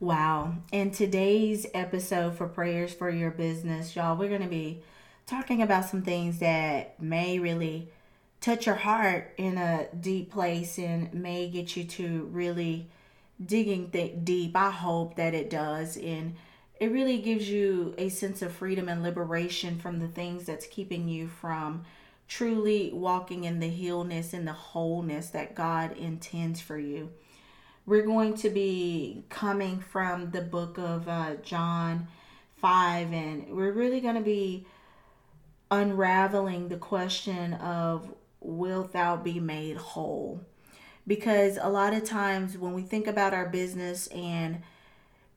Wow. In today's episode for Prayers for Your Business, y'all, we're going to be talking about some things that may really touch your heart in a deep place and may get you to really digging th- deep. I hope that it does. And it really gives you a sense of freedom and liberation from the things that's keeping you from truly walking in the healness and the wholeness that God intends for you. We're going to be coming from the book of uh, John 5, and we're really going to be unraveling the question of wilt thou be made whole? Because a lot of times when we think about our business and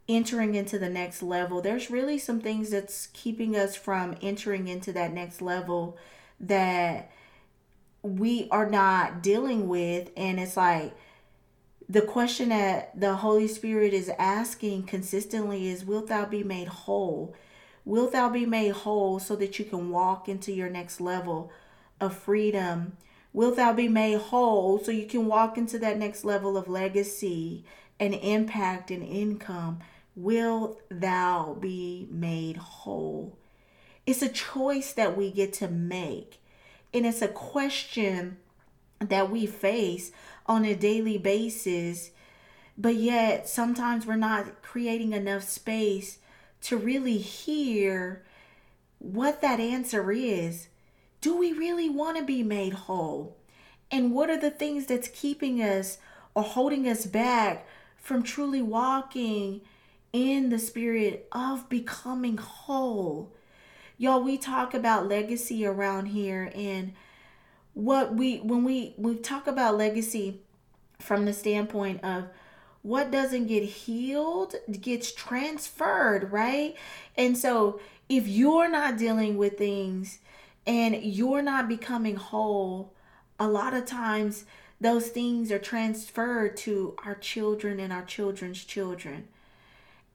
entering into the next level, there's really some things that's keeping us from entering into that next level that we are not dealing with. And it's like, the question that the Holy Spirit is asking consistently is Wilt thou be made whole? Wilt thou be made whole so that you can walk into your next level of freedom? Wilt thou be made whole so you can walk into that next level of legacy and impact and income? Wilt thou be made whole? It's a choice that we get to make. And it's a question that we face on a daily basis, but yet sometimes we're not creating enough space to really hear what that answer is. Do we really want to be made whole? And what are the things that's keeping us or holding us back from truly walking in the spirit of becoming whole? Y'all, we talk about legacy around here and what we when we we talk about legacy from the standpoint of what doesn't get healed gets transferred, right? And so if you're not dealing with things and you're not becoming whole, a lot of times those things are transferred to our children and our children's children.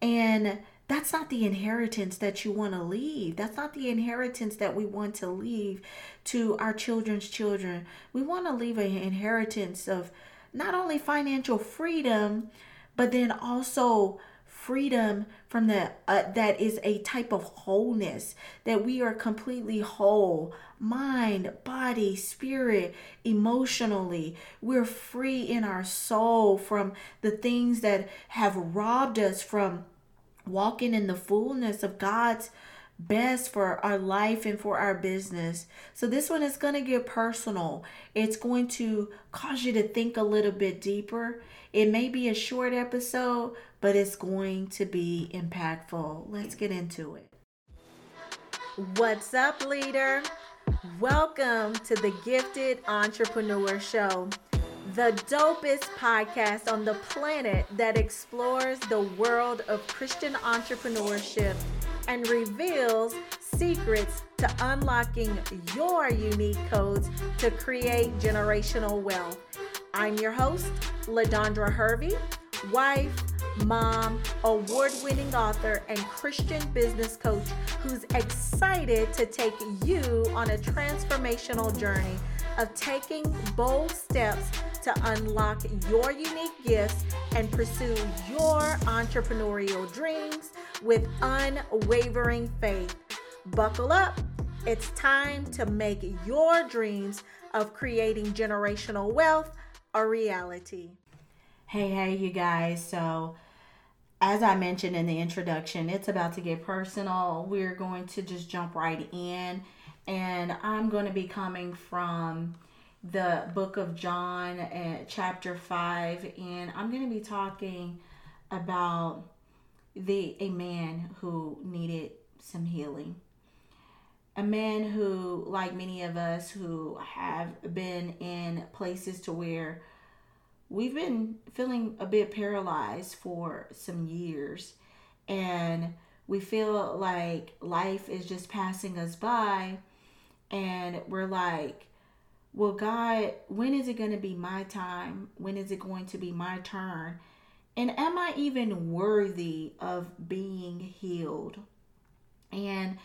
And that's not the inheritance that you want to leave. That's not the inheritance that we want to leave to our children's children. We want to leave an inheritance of not only financial freedom, but then also freedom from the uh, that is a type of wholeness that we are completely whole mind body spirit emotionally we're free in our soul from the things that have robbed us from walking in the fullness of God's best for our life and for our business. So, this one is going to get personal. It's going to cause you to think a little bit deeper. It may be a short episode, but it's going to be impactful. Let's get into it. What's up, leader? Welcome to the Gifted Entrepreneur Show the dopest podcast on the planet that explores the world of Christian entrepreneurship and reveals secrets to unlocking your unique codes to create generational wealth. I'm your host, LaDondra Hervey, wife, mom, award winning author, and Christian business coach who's excited to take you on a transformational journey of taking bold steps to unlock your unique gifts and pursue your entrepreneurial dreams with unwavering faith. Buckle up. It's time to make your dreams of creating generational wealth a reality. Hey, hey, you guys. So, as I mentioned in the introduction, it's about to get personal. We're going to just jump right in, and I'm going to be coming from the book of John, uh, chapter 5, and I'm going to be talking about the a man who needed some healing. A man who, like many of us who have been in places to where we've been feeling a bit paralyzed for some years and we feel like life is just passing us by and we're like well, God, when is it going to be my time? When is it going to be my turn? And am I even worthy of being healed? And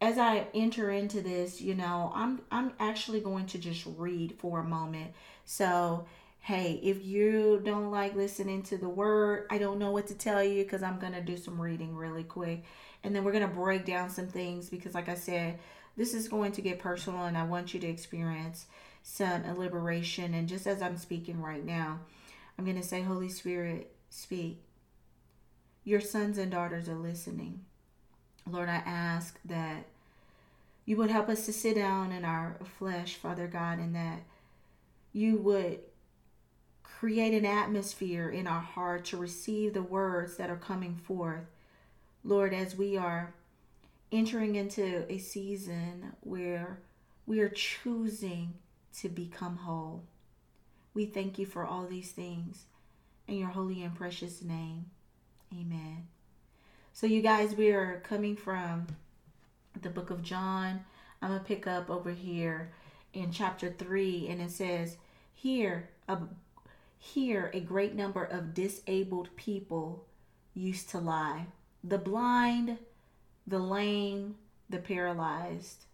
as I enter into this, you know, I'm I'm actually going to just read for a moment. So hey, if you don't like listening to the word, I don't know what to tell you because I'm going to do some reading really quick. And then we're going to break down some things because, like I said, this is going to get personal and I want you to experience some liberation. And just as I'm speaking right now, I'm going to say, Holy Spirit, speak. Your sons and daughters are listening. Lord, I ask that you would help us to sit down in our flesh, Father God, and that you would create an atmosphere in our heart to receive the words that are coming forth. Lord, as we are entering into a season where we are choosing to become whole. We thank you for all these things in your holy and precious name. Amen. So, you guys, we are coming from the book of John. I'm going to pick up over here in chapter 3, and it says, Here, a here, a great number of disabled people used to lie the blind, the lame, the paralyzed.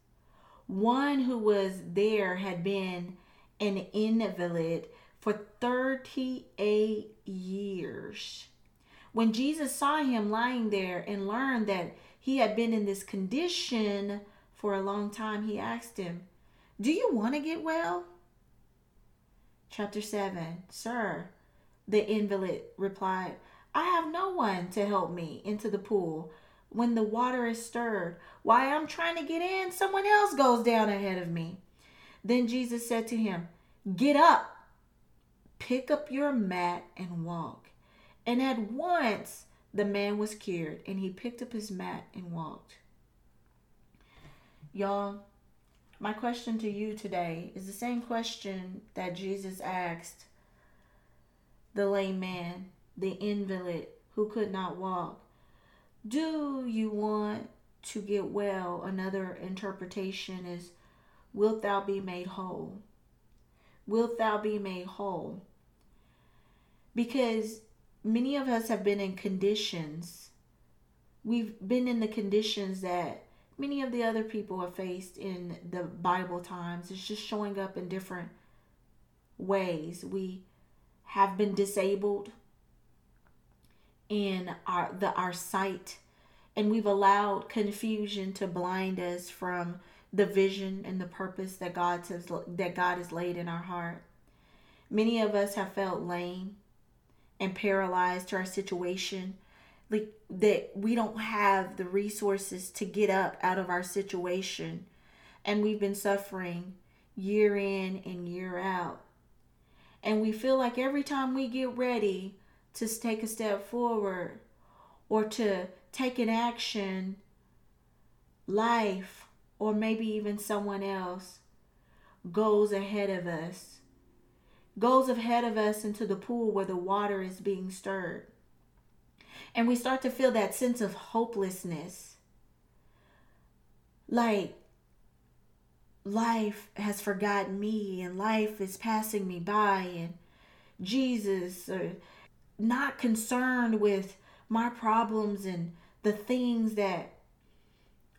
One who was there had been an invalid for 38 years. When Jesus saw him lying there and learned that he had been in this condition for a long time, he asked him, Do you want to get well? Chapter 7 Sir, the invalid replied, I have no one to help me into the pool when the water is stirred. Why I'm trying to get in, someone else goes down ahead of me. Then Jesus said to him, Get up, pick up your mat, and walk. And at once the man was cured, and he picked up his mat and walked. Y'all, my question to you today is the same question that Jesus asked the lame man, the invalid who could not walk. Do you want to get well? Another interpretation is, Wilt thou be made whole? Wilt thou be made whole? Because many of us have been in conditions. We've been in the conditions that many of the other people have faced in the Bible times. It's just showing up in different ways. We have been disabled in our the our sight and we've allowed confusion to blind us from the vision and the purpose that God has that God has laid in our heart. Many of us have felt lame and paralyzed to our situation like that we don't have the resources to get up out of our situation. And we've been suffering year in and year out. And we feel like every time we get ready to take a step forward or to take an action life or maybe even someone else goes ahead of us goes ahead of us into the pool where the water is being stirred and we start to feel that sense of hopelessness. Like life has forgotten me and life is passing me by and Jesus are not concerned with my problems and the things that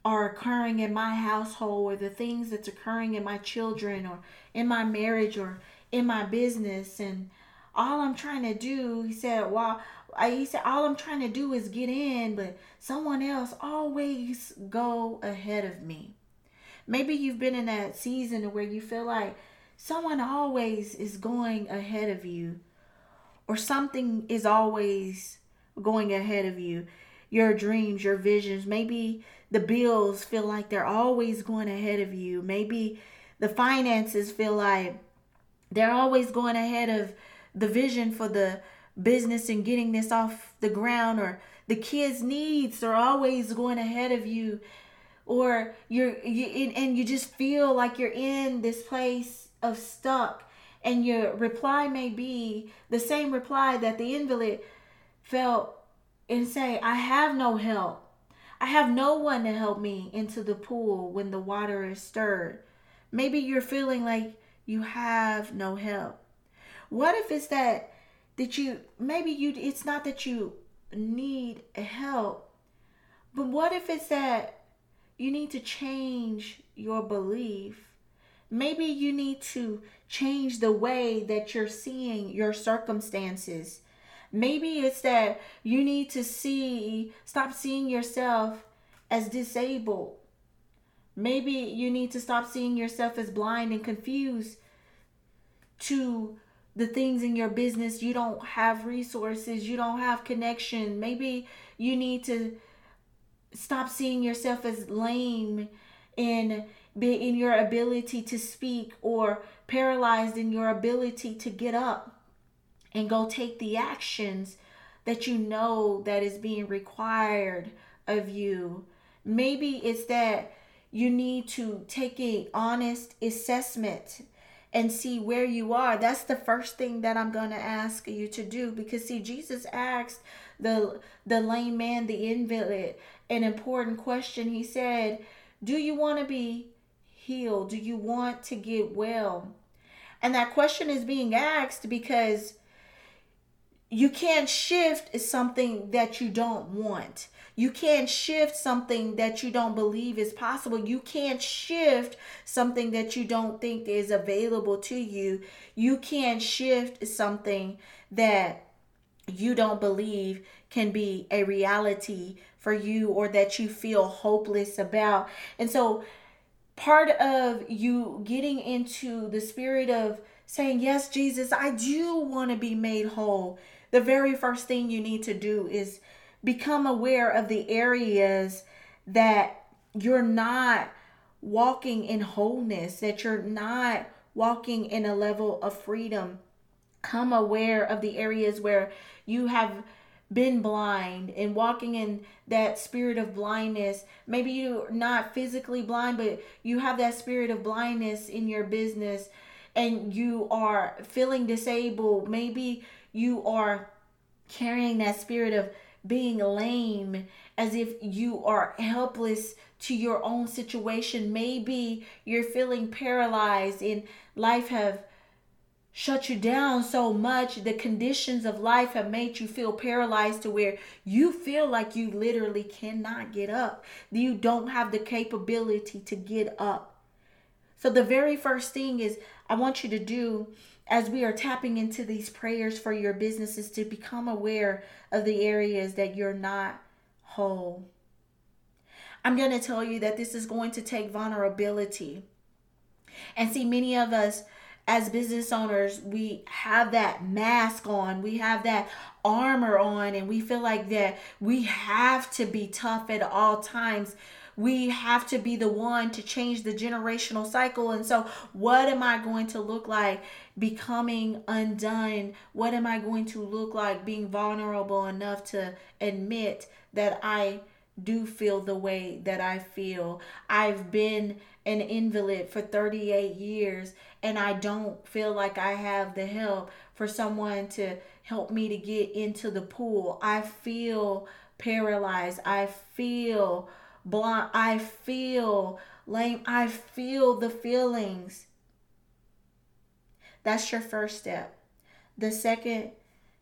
are occurring in my household or the things that's occurring in my children or in my marriage or in my business and all I'm trying to do he said while I, he said, all I'm trying to do is get in, but someone else always go ahead of me. Maybe you've been in that season where you feel like someone always is going ahead of you, or something is always going ahead of you. Your dreams, your visions, maybe the bills feel like they're always going ahead of you. Maybe the finances feel like they're always going ahead of the vision for the business and getting this off the ground or the kids needs are always going ahead of you or you're you, and you just feel like you're in this place of stuck. And your reply may be the same reply that the invalid felt and say i have no help. I have no one to help me into the pool when the water is stirred. Maybe you're feeling like you have no help. What if it's that that you maybe you it's not that you need help but what if it's that you need to change your belief Maybe you need to change the way that you're seeing your circumstances. Maybe it's that you need to see, stop seeing yourself as disabled. Maybe you need to stop seeing yourself as blind and confused to the things in your business. You don't have resources, you don't have connection. Maybe you need to stop seeing yourself as lame in being in your ability to speak or paralyzed in your ability to get up and go take the actions that you know that is being required of you. Maybe it's that you need to take a honest assessment and see where you are. That's the first thing that I'm going to ask you to do because see Jesus asked the the lame man, the invalid, an important question. He said, "Do you want to be healed? Do you want to get well?" And that question is being asked because you can't shift is something that you don't want. You can't shift something that you don't believe is possible. You can't shift something that you don't think is available to you. You can't shift something that you don't believe can be a reality for you or that you feel hopeless about. And so, part of you getting into the spirit of saying, Yes, Jesus, I do want to be made whole the very first thing you need to do is become aware of the areas that you're not walking in wholeness, that you're not walking in a level of freedom. Come aware of the areas where you have been blind and walking in that spirit of blindness. Maybe you're not physically blind, but you have that spirit of blindness in your business and you are feeling disabled. Maybe you are carrying that spirit of being lame as if you are helpless to your own situation. Maybe you're feeling paralyzed and life have shut you down so much. The conditions of life have made you feel paralyzed to where you feel like you literally cannot get up. You don't have the capability to get up. So the very first thing is i want you to do as we are tapping into these prayers for your businesses to become aware of the areas that you're not whole. I'm going to tell you that this is going to take vulnerability. And see, many of us as business owners, we have that mask on, we have that armor on, and we feel like that we have to be tough at all times we have to be the one to change the generational cycle. And so, what am I going to look like becoming undone? What am I going to look like being vulnerable enough to admit that I do feel the way that I feel? I've been an invalid for 38 years and I don't feel like I have the help for someone to help me to get into the pool. I feel paralyzed. I feel blind. I feel lame. I feel the feelings. That's your first step. The second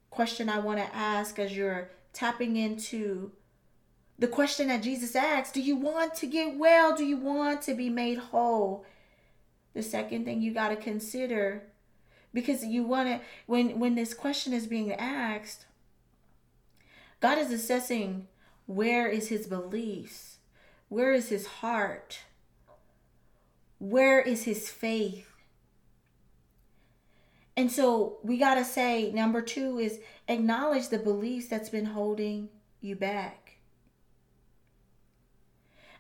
question I want to ask as you're tapping into the question that Jesus asked Do you want to get well? Do you want to be made whole? The second thing you got to consider because you want to when when this question is being asked God is assessing where is his beliefs where is his heart? Where is his faith? And so we got to say, number two is acknowledge the beliefs that's been holding you back.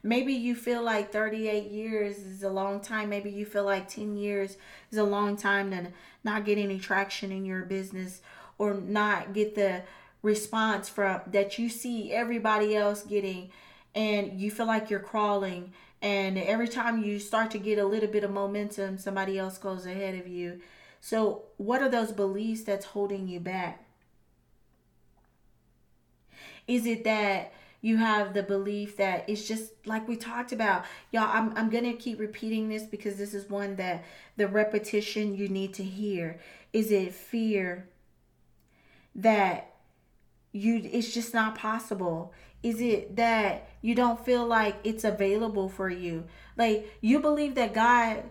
Maybe you feel like 38 years is a long time. Maybe you feel like 10 years is a long time to not get any traction in your business or not get the response from that you see everybody else getting and you feel like you're crawling and every time you start to get a little bit of momentum somebody else goes ahead of you. So what are those beliefs that's holding you back? Is it that you have the belief that it's just like we talked about y'all I'm, I'm gonna keep repeating this because this is one that the repetition you need to hear. Is it fear that you it's just not possible is it that you don't feel like it's available for you? Like you believe that God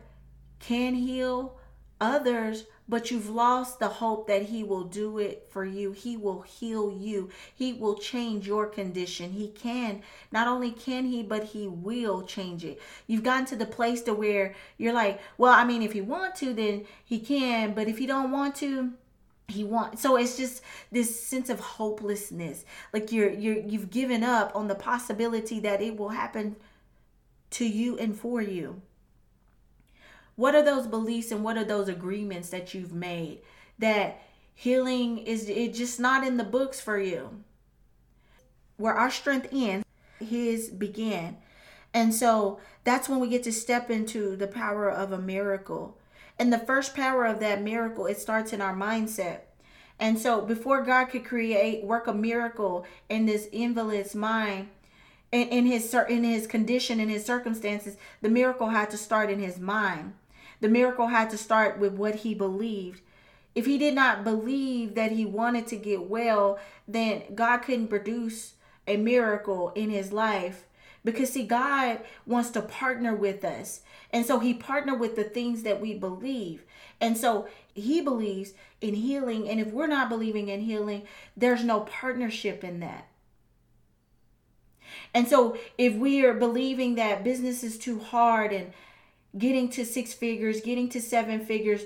can heal others, but you've lost the hope that He will do it for you. He will heal you. He will change your condition. He can. Not only can He, but He will change it. You've gotten to the place to where you're like, well, I mean, if you want to, then He can. But if you don't want to, he wants so it's just this sense of hopelessness like you're you're you've given up on the possibility that it will happen to you and for you what are those beliefs and what are those agreements that you've made that healing is it just not in the books for you? Where our strength ends, his began. And so that's when we get to step into the power of a miracle. And the first power of that miracle, it starts in our mindset. And so before God could create, work a miracle in this invalid's mind, in, in his in his condition, in his circumstances, the miracle had to start in his mind. The miracle had to start with what he believed. If he did not believe that he wanted to get well, then God couldn't produce a miracle in his life. Because, see, God wants to partner with us. And so he partnered with the things that we believe. And so he believes in healing. And if we're not believing in healing, there's no partnership in that. And so if we are believing that business is too hard and getting to six figures, getting to seven figures,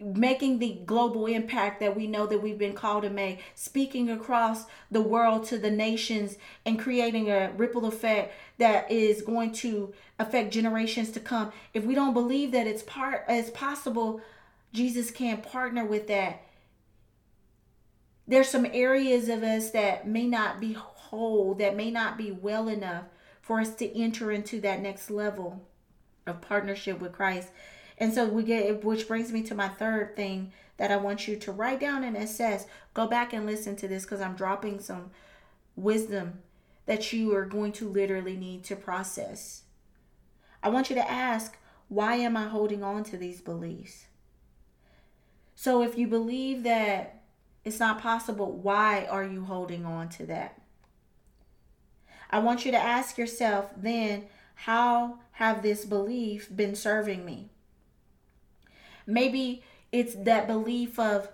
making the global impact that we know that we've been called to make, speaking across the world to the nations and creating a ripple effect that is going to affect generations to come. If we don't believe that it's part as possible, Jesus can partner with that. There's some areas of us that may not be whole, that may not be well enough for us to enter into that next level of partnership with Christ. And so we get, which brings me to my third thing that I want you to write down and assess. Go back and listen to this because I'm dropping some wisdom that you are going to literally need to process. I want you to ask, why am I holding on to these beliefs? So if you believe that it's not possible, why are you holding on to that? I want you to ask yourself then, how have this belief been serving me? Maybe it's that belief of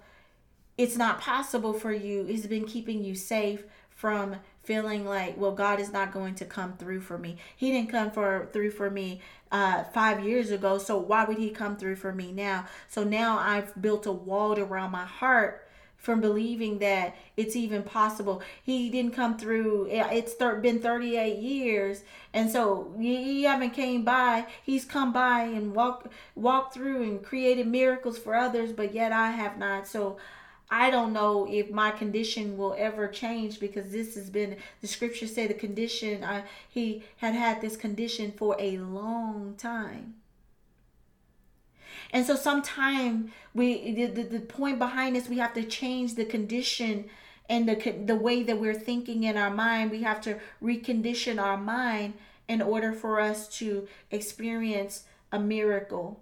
it's not possible for you, it's been keeping you safe from feeling like, well, God is not going to come through for me. He didn't come for through for me uh, five years ago, so why would He come through for me now? So now I've built a wall around my heart from believing that it's even possible. He didn't come through. It's been 38 years, and so he haven't came by. He's come by and walked walked through and created miracles for others, but yet I have not. So I don't know if my condition will ever change because this has been the scripture say the condition. I he had had this condition for a long time. And so sometimes we the, the, the point behind this we have to change the condition and the the way that we're thinking in our mind. We have to recondition our mind in order for us to experience a miracle.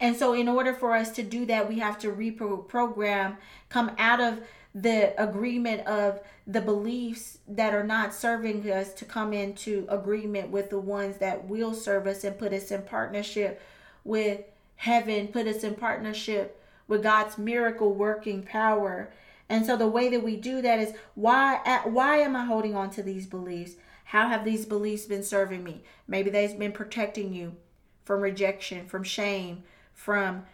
And so, in order for us to do that, we have to reprogram, come out of the agreement of the beliefs that are not serving us to come into agreement with the ones that will serve us and put us in partnership with heaven, put us in partnership with God's miracle working power. And so the way that we do that is why why am I holding on to these beliefs? How have these beliefs been serving me? Maybe they've been protecting you from rejection, from shame, from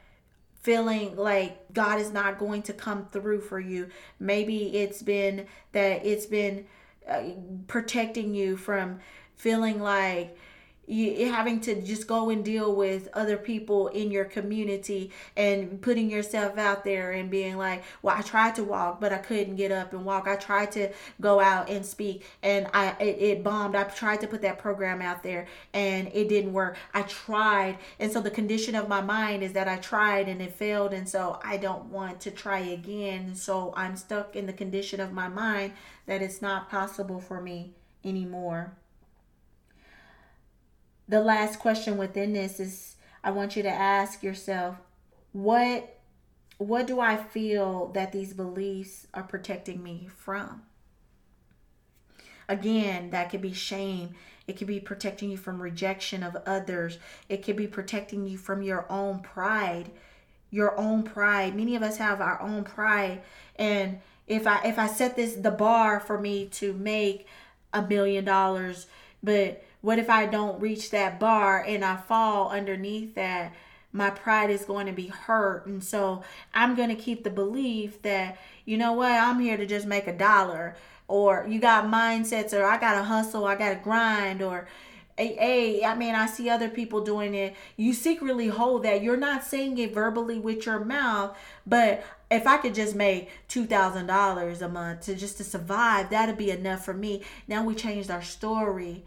feeling like God is not going to come through for you. Maybe it's been that it's been uh, protecting you from feeling like you having to just go and deal with other people in your community and putting yourself out there and being like well i tried to walk but i couldn't get up and walk. I tried to go out and speak and i it, it bombed. I tried to put that program out there and it didn't work. I tried and so the condition of my mind is that i tried and it failed and so i don't want to try again. So i'm stuck in the condition of my mind that it's not possible for me anymore the last question within this is I want you to ask yourself what what do I feel that these beliefs are protecting me from? Again, that could be shame. It could be protecting you from rejection of others. It could be protecting you from your own pride. Your own pride. Many of us have our own pride. And if I if I set this the bar for me to make a million dollars, but what if I don't reach that bar and I fall underneath that? My pride is going to be hurt. And so I'm going to keep the belief that, you know what, I'm here to just make a dollar. Or you got mindsets, or I got to hustle, I got to grind, or hey, I mean, I see other people doing it. You secretly hold that. You're not saying it verbally with your mouth, but if I could just make two thousand dollars a month to just to survive, that'd be enough for me. Now we changed our story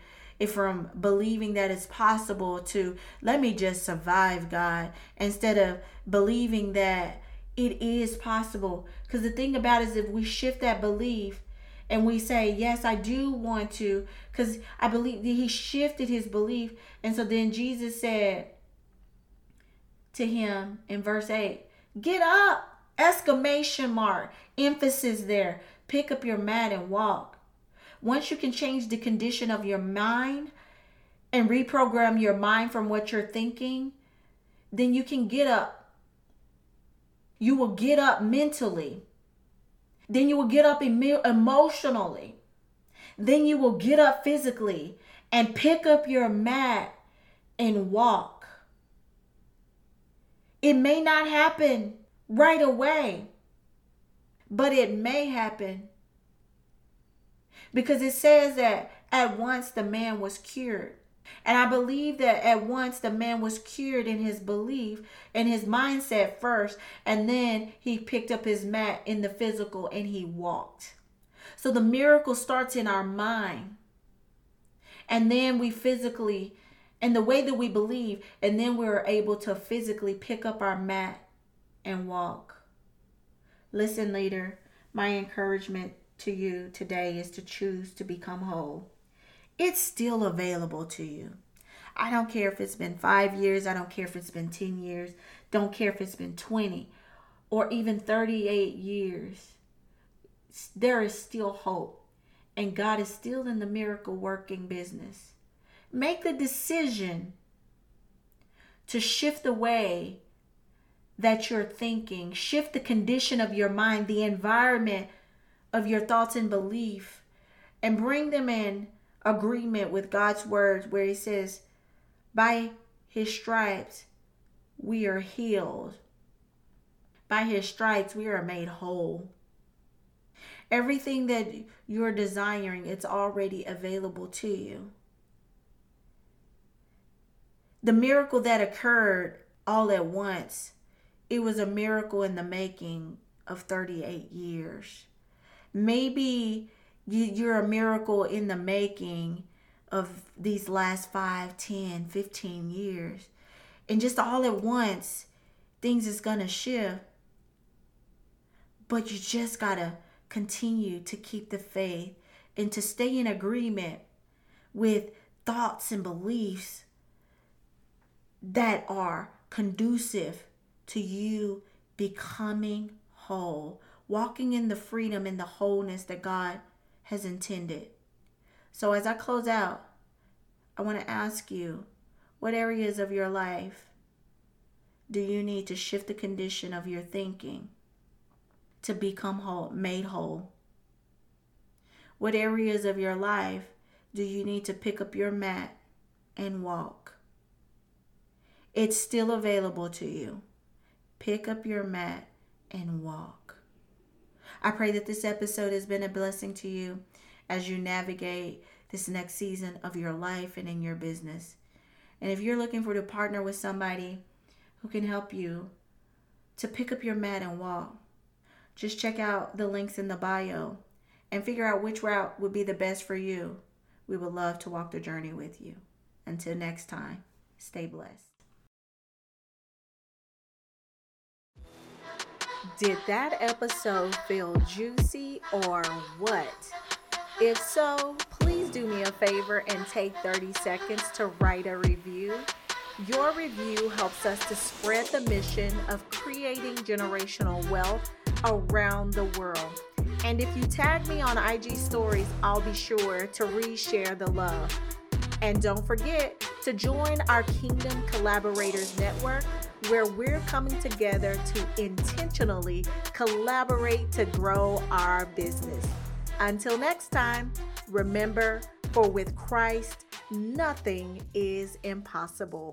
from believing that it's possible to let me just survive, God, instead of believing that it is possible. Because the thing about it is, if we shift that belief and we say, Yes, I do want to, because I believe he shifted his belief. And so then Jesus said to him in verse 8, Get up! Exclamation mark, emphasis there. Pick up your mat and walk. Once you can change the condition of your mind and reprogram your mind from what you're thinking, then you can get up. You will get up mentally. Then you will get up emotionally. Then you will get up physically and pick up your mat and walk. It may not happen right away, but it may happen because it says that at once the man was cured. And I believe that at once the man was cured in his belief and his mindset first, and then he picked up his mat in the physical and he walked. So the miracle starts in our mind. And then we physically, and the way that we believe, and then we're able to physically pick up our mat and walk. Listen, leader, my encouragement to you today is to choose to become whole. It's still available to you. I don't care if it's been five years, I don't care if it's been 10 years, don't care if it's been 20 or even 38 years. There is still hope, and God is still in the miracle working business. Make the decision to shift the way that you're thinking, shift the condition of your mind, the environment of your thoughts and belief and bring them in agreement with God's words where he says, by his stripes we are healed. By his stripes we are made whole. Everything that you're desiring, it's already available to you. The miracle that occurred all at once, it was a miracle in the making of 38 years. Maybe you're a miracle in the making of these last 5, 10, 15 years. And just all at once, things is to shift. But you just got to continue to keep the faith and to stay in agreement with thoughts and beliefs that are conducive to you becoming whole walking in the freedom and the wholeness that God has intended. So, as I close out, I want to ask you what areas of your life do you need to shift the condition of your thinking to become whole, made whole? What areas of your life do you need to pick up your mat and walk? It's still available to you. Pick up your mat and walk. I pray that this episode has been a blessing to you as you navigate this next season of your life and in your business. And if you're looking for to partner with somebody who can help you to pick up your mat and walk, just check out the links in the bio and figure out which route would be the best for you. We would love to walk the journey with you. Until next time, stay blessed. Did that episode feel juicy or what? If so, please do me a favor and take 30 seconds to write a review. Your review helps us to spread the mission of creating generational wealth around the world. And if you tag me on IG stories, I'll be sure to reshare the love. And don't forget to join our Kingdom Collaborators Network, where we're coming together to intentionally collaborate to grow our business. Until next time, remember, for with Christ, nothing is impossible.